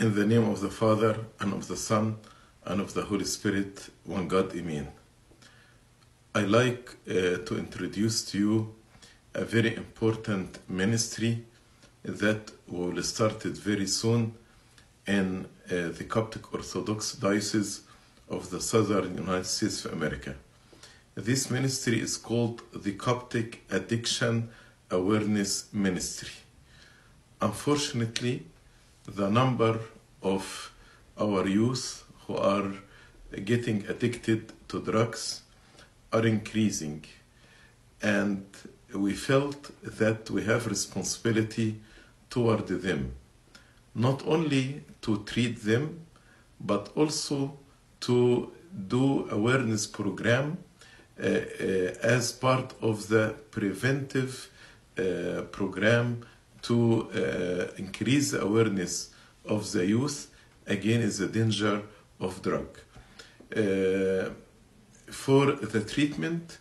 In the name of the Father, and of the Son, and of the Holy Spirit, one God, Amen. I like uh, to introduce to you a very important ministry that will start very soon in uh, the Coptic Orthodox Diocese of the Southern United States of America. This ministry is called the Coptic Addiction Awareness Ministry. Unfortunately, the number of our youth who are getting addicted to drugs are increasing. And we felt that we have responsibility toward them. Not only to treat them but also to do awareness program uh, uh, as part of the preventive uh, program to uh, increase the awareness of the youth against the danger of drug. Uh, for the treatment,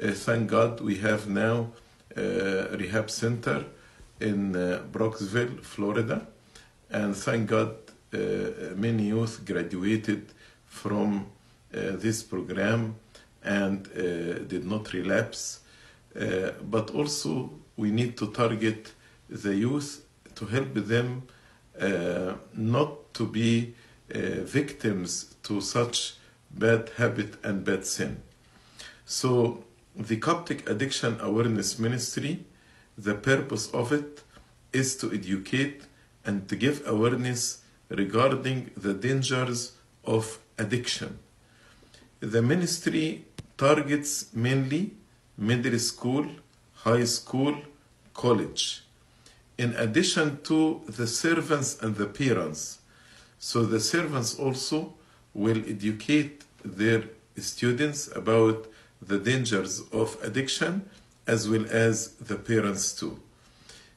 uh, thank God we have now a rehab center in uh, Brooksville, Florida, and thank God uh, many youth graduated from uh, this program and did not relapse. but also we need to target the youth to help them uh, not to be uh, victims to such bad habit and bad sin. So the Coptic Addiction Awareness Ministry, the purpose of it is to educate and to give awareness regarding the dangers of addiction. The ministry targets mainly middle school, high school, college in addition to the servants and the parents. So the servants also will educate their students about the dangers of addiction as well as the parents too.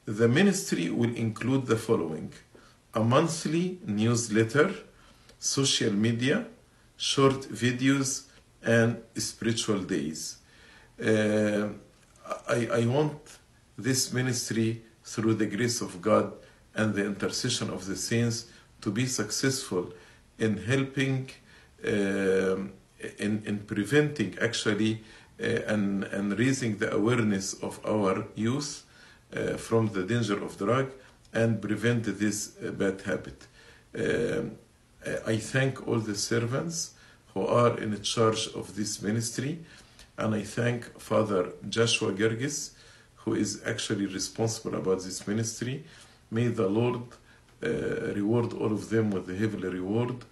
The ministry will include the following a monthly newsletter, social media, short videos, and spiritual days. Uh, I, I want this ministry through the grace of God and the intercession of the saints to be successful in helping, uh, in, in preventing actually, uh, and, and raising the awareness of our youth uh, from the danger of drug and prevent this uh, bad habit. Um, I thank all the servants who are in charge of this ministry, and I thank Father Joshua Gergis who is actually responsible about this ministry. May the Lord uh, reward all of them with the heavenly reward.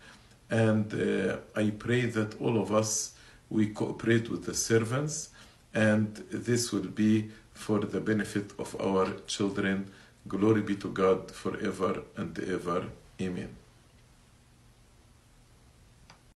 And uh, I pray that all of us we cooperate with the servants, and this will be for the benefit of our children. Glory be to God forever and ever. Amen.